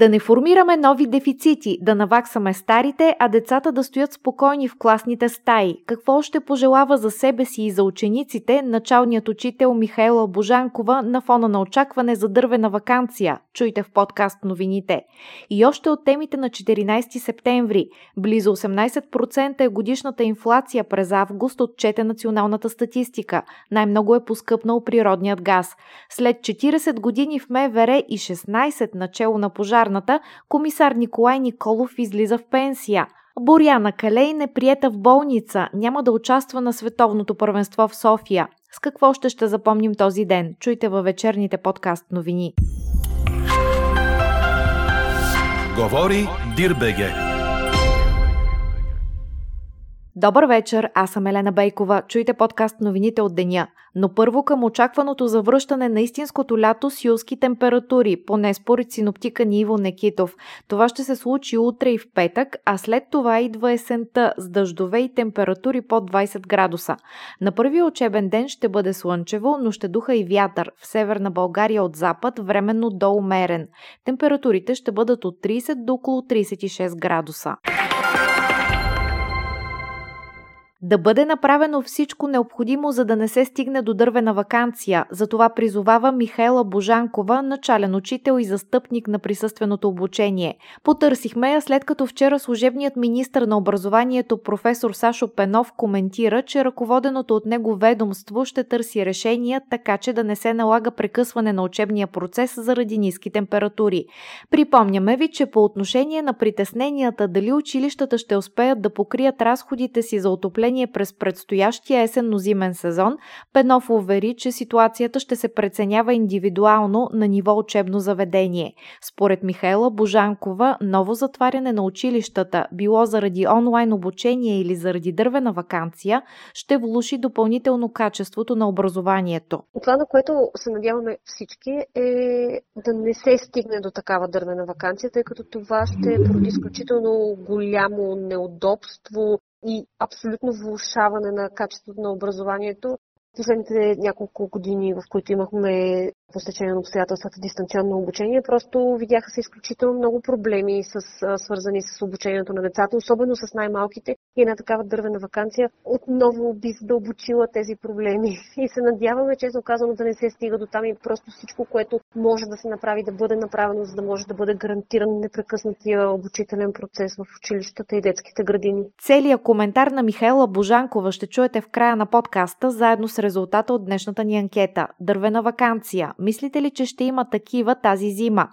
Да не формираме нови дефицити, да наваксаме старите, а децата да стоят спокойни в класните стаи. Какво ще пожелава за себе си и за учениците началният учител Михаела Божанкова на фона на очакване за дървена вакансия? Чуйте в подкаст новините. И още от темите на 14 септември. Близо 18% е годишната инфлация през август, отчете националната статистика. Най-много е поскъпнал природният газ. След 40 години в МВР и 16 начало на пожар пожарната, комисар Николай Николов излиза в пенсия. Боряна Калей не приета в болница, няма да участва на световното първенство в София. С какво ще ще запомним този ден? Чуйте във вечерните подкаст новини. Говори Дирбеге. Добър вечер, аз съм Елена Бейкова. Чуйте подкаст новините от деня. Но първо към очакваното завръщане на истинското лято с юлски температури, поне според синоптика Ниво Некитов. Това ще се случи утре и в петък, а след това идва есента с дъждове и температури под 20 градуса. На първия учебен ден ще бъде слънчево, но ще духа и вятър. В северна България от запад временно до умерен. Температурите ще бъдат от 30 до около 36 градуса да бъде направено всичко необходимо, за да не се стигне до дървена вакансия. Затова призовава Михайла Божанкова, начален учител и застъпник на присъственото обучение. Потърсихме я след като вчера служебният министр на образованието професор Сашо Пенов коментира, че ръководеното от него ведомство ще търси решения, така че да не се налага прекъсване на учебния процес заради ниски температури. Припомняме ви, че по отношение на притесненията дали училищата ще успеят да покрият разходите си за отопление отопление през предстоящия есенно-зимен сезон, Пенов увери, че ситуацията ще се преценява индивидуално на ниво учебно заведение. Според Михайла Божанкова, ново затваряне на училищата, било заради онлайн обучение или заради дървена вакансия, ще влуши допълнително качеството на образованието. Това, на което се надяваме всички е да не се стигне до такава дървена вакансия, тъй като това ще породи изключително голямо неудобство и абсолютно влушаване на качеството на образованието. Последните няколко години, в които имахме по стечение на обстоятелствата дистанционно обучение, просто видяха се изключително много проблеми, с, свързани с обучението на децата, особено с най-малките. Една такава дървена вакансия отново би задълбочила тези проблеми. И се надяваме, честно казано, да не се стига до там и просто всичко, което може да се направи, да бъде направено, за да може да бъде гарантиран непрекъснатия обучителен процес в училищата и детските градини. Целият коментар на Михайла Божанкова ще чуете в края на подкаста, заедно с резултата от днешната ни анкета. Дървена вакансия Мислите ли, че ще има такива тази зима?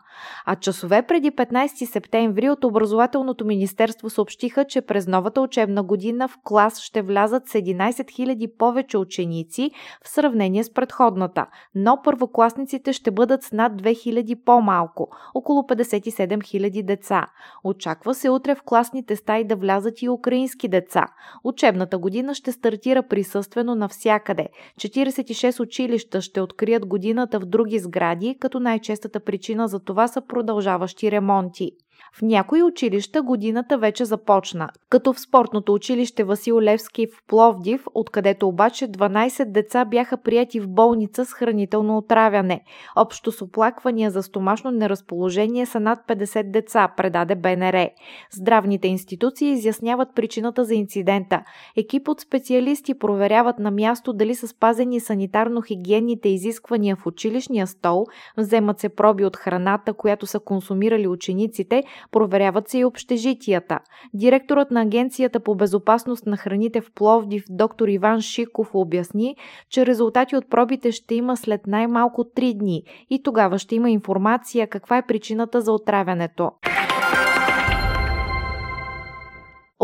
А часове преди 15 септември от Образователното министерство съобщиха, че през новата учебна година в клас ще влязат с 11 000 повече ученици в сравнение с предходната, но първокласниците ще бъдат с над 2000 по-малко, около 57 000 деца. Очаква се утре в класните стаи да влязат и украински деца. Учебната година ще стартира присъствено навсякъде. 46 училища ще открият годината в други сгради, като най-честата причина за това са продължаващи ремонти. В някои училища годината вече започна, като в спортното училище Васил Левски в Пловдив, откъдето обаче 12 деца бяха прияти в болница с хранително отравяне. Общо с оплаквания за стомашно неразположение са над 50 деца, предаде БНР. Здравните институции изясняват причината за инцидента. Екип от специалисти проверяват на място дали са спазени санитарно-хигиенните изисквания в училищния стол, вземат се проби от храната, която са консумирали учениците, Проверяват се и общежитията. Директорът на Агенцията по безопасност на храните в Пловдив, доктор Иван Шиков, обясни, че резултати от пробите ще има след най-малко 3 дни и тогава ще има информация каква е причината за отравянето.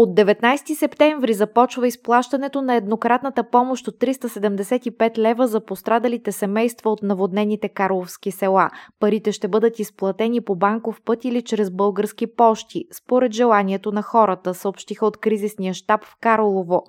От 19 септември започва изплащането на еднократната помощ от 375 лева за пострадалите семейства от наводнените Карловски села. Парите ще бъдат изплатени по банков път или чрез български пощи, според желанието на хората, съобщиха от кризисния щаб в Карлово.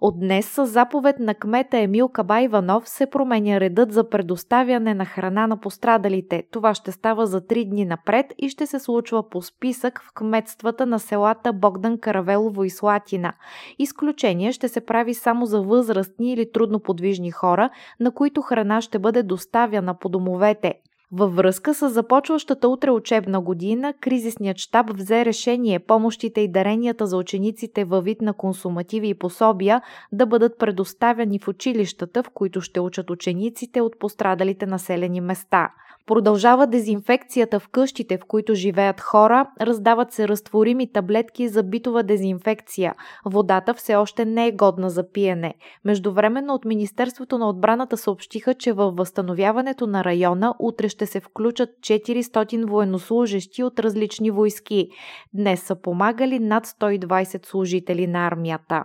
От днес с заповед на кмета Емил Кабайванов се променя редът за предоставяне на храна на пострадалите. Това ще става за три дни напред и ще се случва по списък в кметствата на селата Богдан Каравелово и Слатина. Изключение ще се прави само за възрастни или трудноподвижни хора, на които храна ще бъде доставяна по домовете. Във връзка с започващата утре учебна година, кризисният щаб взе решение помощите и даренията за учениците във вид на консумативи и пособия да бъдат предоставяни в училищата, в които ще учат учениците от пострадалите населени места. Продължава дезинфекцията в къщите, в които живеят хора, раздават се разтворими таблетки за битова дезинфекция. Водата все още не е годна за пиене. Междувременно от Министерството на отбраната съобщиха, че във възстановяването на района утре ще се включат 400 военнослужащи от различни войски. Днес са помагали над 120 служители на армията.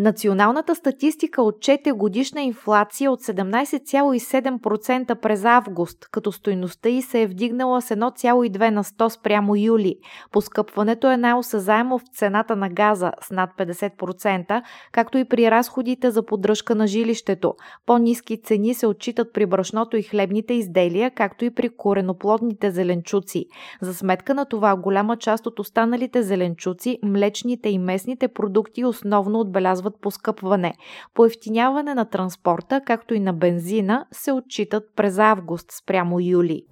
Националната статистика отчете годишна инфлация от 17,7% през август, като стойността й се е вдигнала с 1,2 на 100 спрямо юли. Поскъпването е най-осъзаемо в цената на газа с над 50%, както и при разходите за поддръжка на жилището. По-низки цени се отчитат при брашното и хлебните изделия, както и при кореноплодните зеленчуци. За сметка на това голяма част от останалите зеленчуци, млечните и местните продукти основно отбелязват по поскъпване. Поевтиняване на транспорта, както и на бензина, се отчитат през август спрямо юли.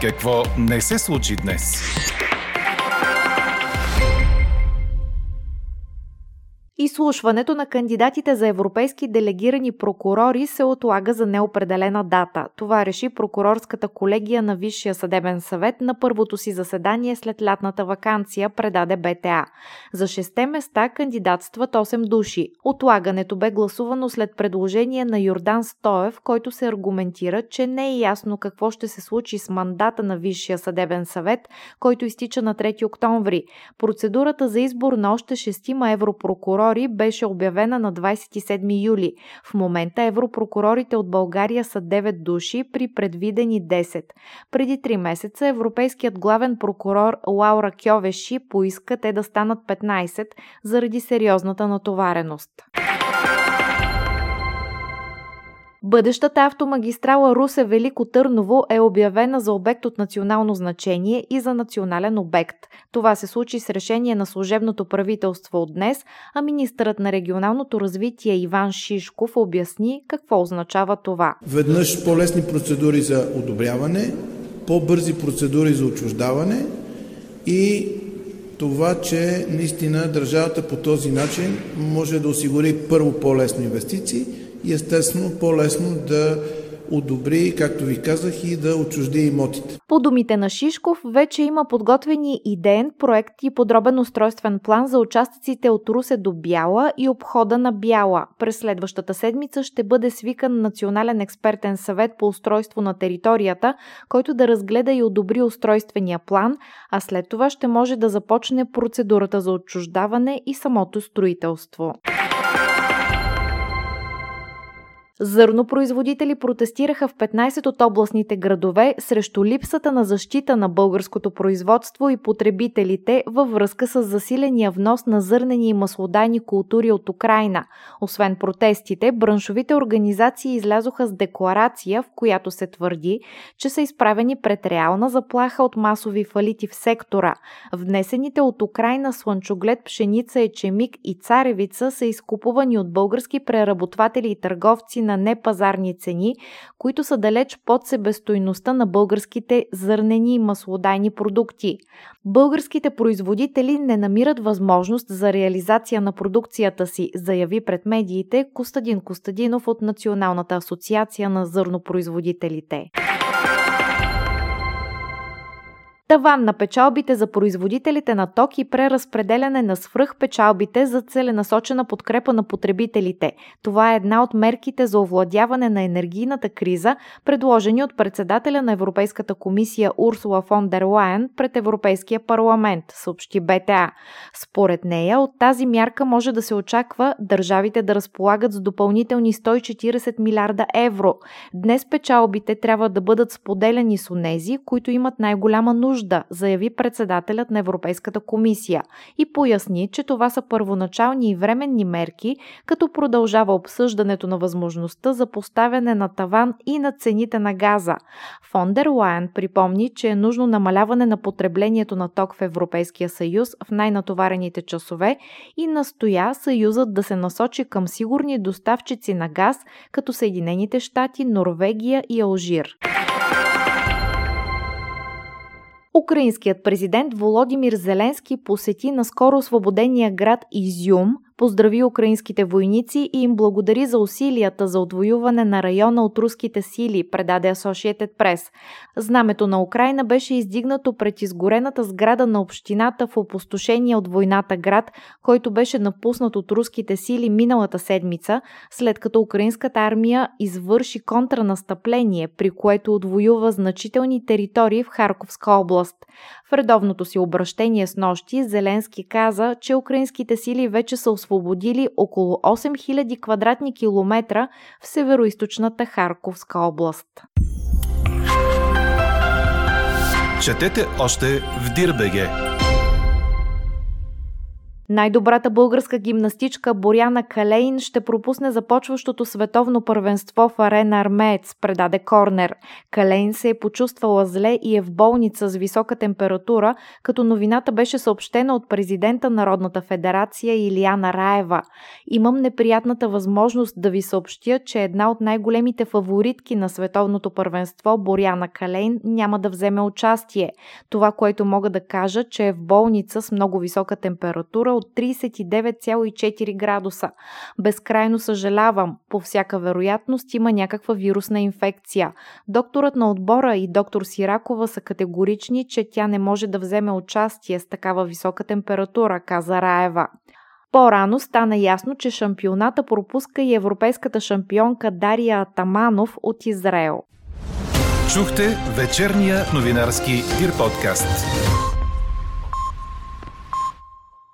Какво не се случи днес? Изслушването на кандидатите за европейски делегирани прокурори се отлага за неопределена дата. Това реши прокурорската колегия на Висшия съдебен съвет на първото си заседание след лятната вакансия, предаде БТА. За шесте места кандидатстват 8 души. Отлагането бе гласувано след предложение на Йордан Стоев, който се аргументира, че не е ясно какво ще се случи с мандата на Висшия съдебен съвет, който изтича на 3 октомври. Процедурата за избор на още шестима европрокурори прокурори беше обявена на 27 юли. В момента европрокурорите от България са 9 души при предвидени 10. Преди 3 месеца европейският главен прокурор Лаура Кьовеши поиска те да станат 15 заради сериозната натовареност. Бъдещата автомагистрала Русе Велико Търново е обявена за обект от национално значение и за национален обект. Това се случи с решение на служебното правителство от днес, а министърът на регионалното развитие Иван Шишков обясни какво означава това. Веднъж по-лесни процедури за одобряване, по-бързи процедури за отчуждаване и това, че наистина държавата по този начин може да осигури първо по-лесно инвестиции – и естествено по-лесно да одобри, както ви казах, и да отчужди имотите. По думите на Шишков, вече има подготвени идеен проект и подробен устройствен план за участъците от Русе до Бяла и обхода на Бяла. През следващата седмица ще бъде свикан Национален експертен съвет по устройство на територията, който да разгледа и одобри устройствения план, а след това ще може да започне процедурата за отчуждаване и самото строителство. Зърнопроизводители протестираха в 15 от областните градове срещу липсата на защита на българското производство и потребителите във връзка с засиления внос на зърнени и маслодайни култури от Украина. Освен протестите, браншовите организации излязоха с декларация, в която се твърди, че са изправени пред реална заплаха от масови фалити в сектора. Внесените от Украина слънчоглед, пшеница, ечемик и царевица са изкупувани от български преработватели и търговци на непазарни цени, които са далеч под себестойността на българските зърнени и маслодайни продукти. Българските производители не намират възможност за реализация на продукцията си, заяви пред медиите Костадин Костадинов от Националната асоциация на зърнопроизводителите. Таван на печалбите за производителите на ток и преразпределяне на свръхпечалбите за целенасочена подкрепа на потребителите. Това е една от мерките за овладяване на енергийната криза, предложени от председателя на Европейската комисия Урсула фон дер Лайен пред Европейския парламент, съобщи БТА. Според нея, от тази мярка може да се очаква държавите да разполагат с допълнителни 140 милиарда евро. Днес печалбите трябва да бъдат споделяни с онези, които имат най-голяма нужда нужда, заяви председателят на Европейската комисия и поясни, че това са първоначални и временни мерки, като продължава обсъждането на възможността за поставяне на таван и на цените на газа. Фондер Лайен припомни, че е нужно намаляване на потреблението на ток в Европейския съюз в най-натоварените часове и настоя съюзът да се насочи към сигурни доставчици на газ, като Съединените щати, Норвегия и Алжир. Украинският президент Володимир Зеленски посети наскоро освободения град Изюм, поздрави украинските войници и им благодари за усилията за отвоюване на района от руските сили, предаде Associated Press. Знамето на Украина беше издигнато пред изгорената сграда на общината в опустошение от войната град, който беше напуснат от руските сили миналата седмица, след като украинската армия извърши контранастъпление, при което отвоюва значителни територии в Харковска област. В редовното си обращение с нощи Зеленски каза, че украинските сили вече са освободили около 8000 квадратни километра в североизточната Харковска област. Четете още в Дирбеге! Най-добрата българска гимнастичка Боряна Калейн ще пропусне започващото световно първенство в арена Армеец, предаде Корнер. Калейн се е почувствала зле и е в болница с висока температура, като новината беше съобщена от президента Народната федерация Илияна Раева. Имам неприятната възможност да ви съобщя, че една от най-големите фаворитки на световното първенство, Боряна Калейн, няма да вземе участие. Това, което мога да кажа, че е в болница с много висока температура от 39,4 градуса. Безкрайно съжалявам, по всяка вероятност има някаква вирусна инфекция. Докторът на отбора и доктор Сиракова са категорични, че тя не може да вземе участие с такава висока температура, каза Раева. По-рано стана ясно, че шампионата пропуска и европейската шампионка Дария Атаманов от Израел. Чухте вечерния новинарски Дир подкаст.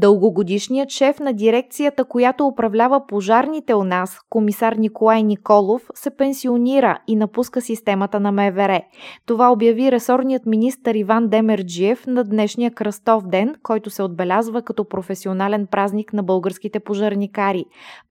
Дългогодишният шеф на дирекцията, която управлява пожарните у нас, комисар Николай Николов, се пенсионира и напуска системата на МВР. Това обяви ресорният министр Иван Демерджиев на днешния кръстов ден, който се отбелязва като професионален празник на българските пожарникари.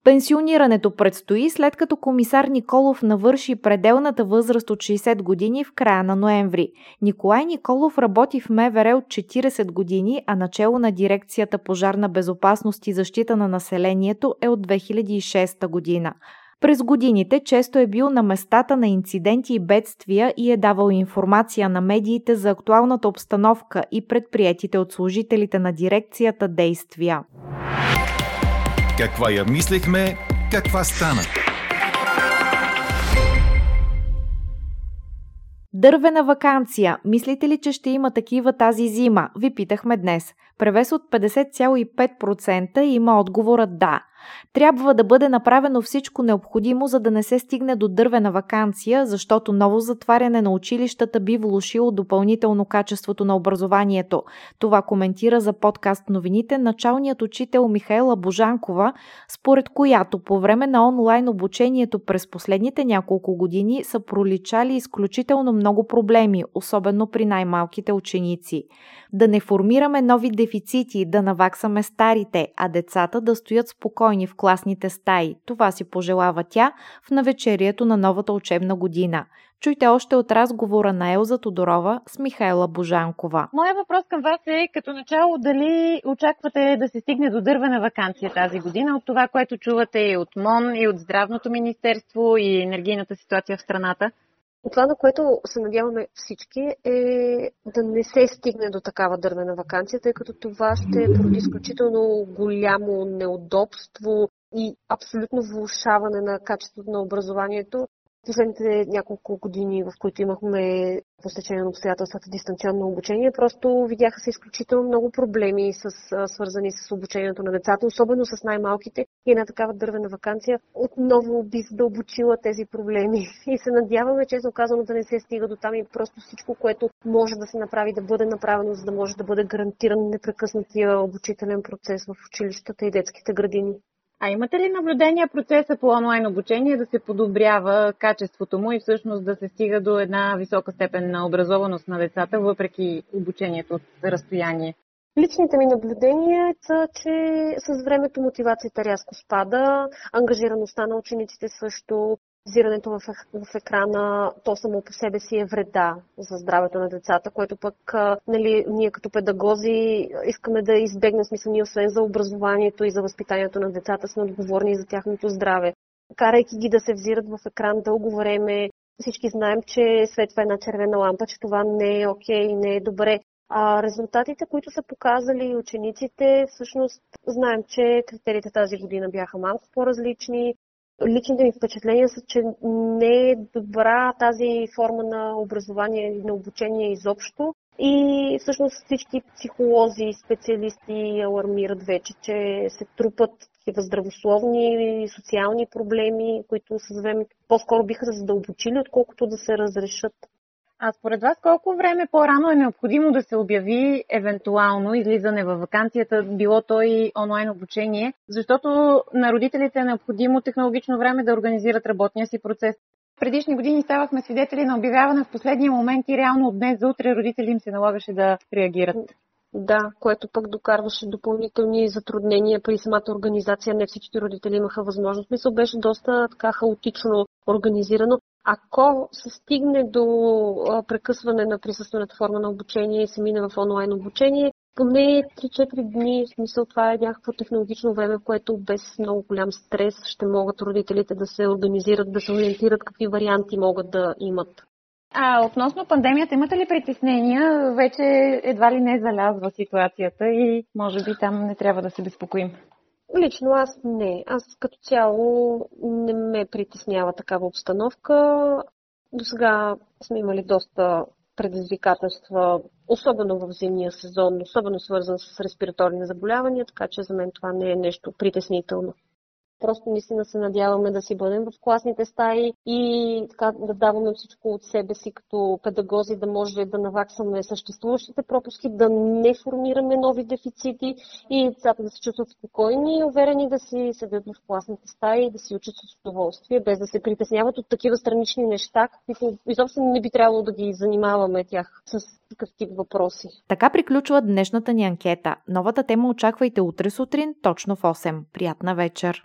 Пенсионирането предстои след като комисар Николов навърши пределната възраст от 60 години в края на ноември. Николай Николов работи в МВР от 40 години, а начало на дирекцията пожарна безопасност и защита на населението е от 2006 година. През годините често е бил на местата на инциденти и бедствия и е давал информация на медиите за актуалната обстановка и предприятите от служителите на дирекцията действия. Каква я мислехме, каква стана? Дървена вакансия. Мислите ли, че ще има такива тази зима? Ви питахме днес. Превес от 50,5% има отговорът да. Трябва да бъде направено всичко необходимо, за да не се стигне до дървена вакансия, защото ново затваряне на училищата би влушило допълнително качеството на образованието. Това коментира за подкаст новините началният учител Михаела Божанкова, според която по време на онлайн обучението през последните няколко години са проличали изключително много проблеми, особено при най-малките ученици. Да не формираме нови дефицити, да наваксаме старите, а децата да стоят спокойни в класните стаи. Това си пожелава тя в навечерието на новата учебна година. Чуйте още от разговора на Елза Тодорова с Михайла Божанкова. Моя въпрос към вас е като начало дали очаквате да се стигне до дървена вакансия тази година от това, което чувате и от МОН, и от Здравното министерство, и енергийната ситуация в страната? Това, на което се надяваме всички, е да не се стигне до такава дървена вакансия, тъй като това ще породи изключително голямо неудобство и абсолютно влушаване на качеството на образованието. Последните няколко години, в които имахме по стечение на обстоятелствата дистанционно обучение, просто видяха се изключително много проблеми с, свързани с обучението на децата, особено с най-малките, И една такава дървена вакансия отново би задълбочила тези проблеми. И се надяваме, честно казано, да не се стига до там и просто всичко, което може да се направи, да бъде направено, за да може да бъде гарантиран непрекъснатия обучителен процес в училищата и детските градини. А имате ли наблюдение процеса по онлайн обучение да се подобрява качеството му и всъщност да се стига до една висока степен на образованост на децата, въпреки обучението от разстояние? Личните ми наблюдения са, че с времето мотивацията рязко спада, ангажираността на учениците също, Зирането в, екрана, то само по себе си е вреда за здравето на децата, което пък нали, ние като педагози искаме да избегнем смисъл ние освен за образованието и за възпитанието на децата сме отговорни за тяхното здраве. Карайки ги да се взират в екран дълго време, всички знаем, че светва една червена лампа, че това не е окей, okay, не е добре. А резултатите, които са показали учениците, всъщност знаем, че критериите тази година бяха малко по-различни. Личните ми впечатления са, че не е добра тази форма на образование и на обучение изобщо. И всъщност всички психолози и специалисти алармират вече, че се трупат такива здравословни и социални проблеми, които с времето по-скоро биха се задълбочили, отколкото да се разрешат. А според вас колко време по-рано е необходимо да се обяви евентуално излизане във вакансията, било то и онлайн обучение, защото на родителите е необходимо технологично време да организират работния си процес. Предишни години ставахме свидетели на обявяване в последния момент и реално от днес за утре родители им се налагаше да реагират. Да, което пък докарваше допълнителни затруднения при самата организация. Не всички родители имаха възможност. Мисъл беше доста така хаотично организирано. Ако се стигне до прекъсване на присъствената форма на обучение и се мине в онлайн обучение, поне 3-4 дни, в смисъл това е някакво технологично време, което без много голям стрес ще могат родителите да се организират, да се ориентират какви варианти могат да имат. А относно пандемията, имате ли притеснения? Вече едва ли не залязва ситуацията и може би там не трябва да се безпокоим. Лично аз не. Аз като цяло не ме притеснява такава обстановка. До сега сме имали доста предизвикателства, особено в зимния сезон, особено свързан с респираторни заболявания, така че за мен това не е нещо притеснително. Просто наистина се надяваме да си бъдем в класните стаи и така да даваме всичко от себе си като педагози, да може да наваксаме съществуващите пропуски, да не формираме нови дефицити и децата да се чувстват спокойни и уверени да си седят в класните стаи и да си учат с удоволствие, без да се притесняват от такива странични неща, които изобщо не би трябвало да ги занимаваме тях с такъв тип въпроси. Така приключва днешната ни анкета. Новата тема очаквайте утре сутрин, точно в 8. Приятна вечер!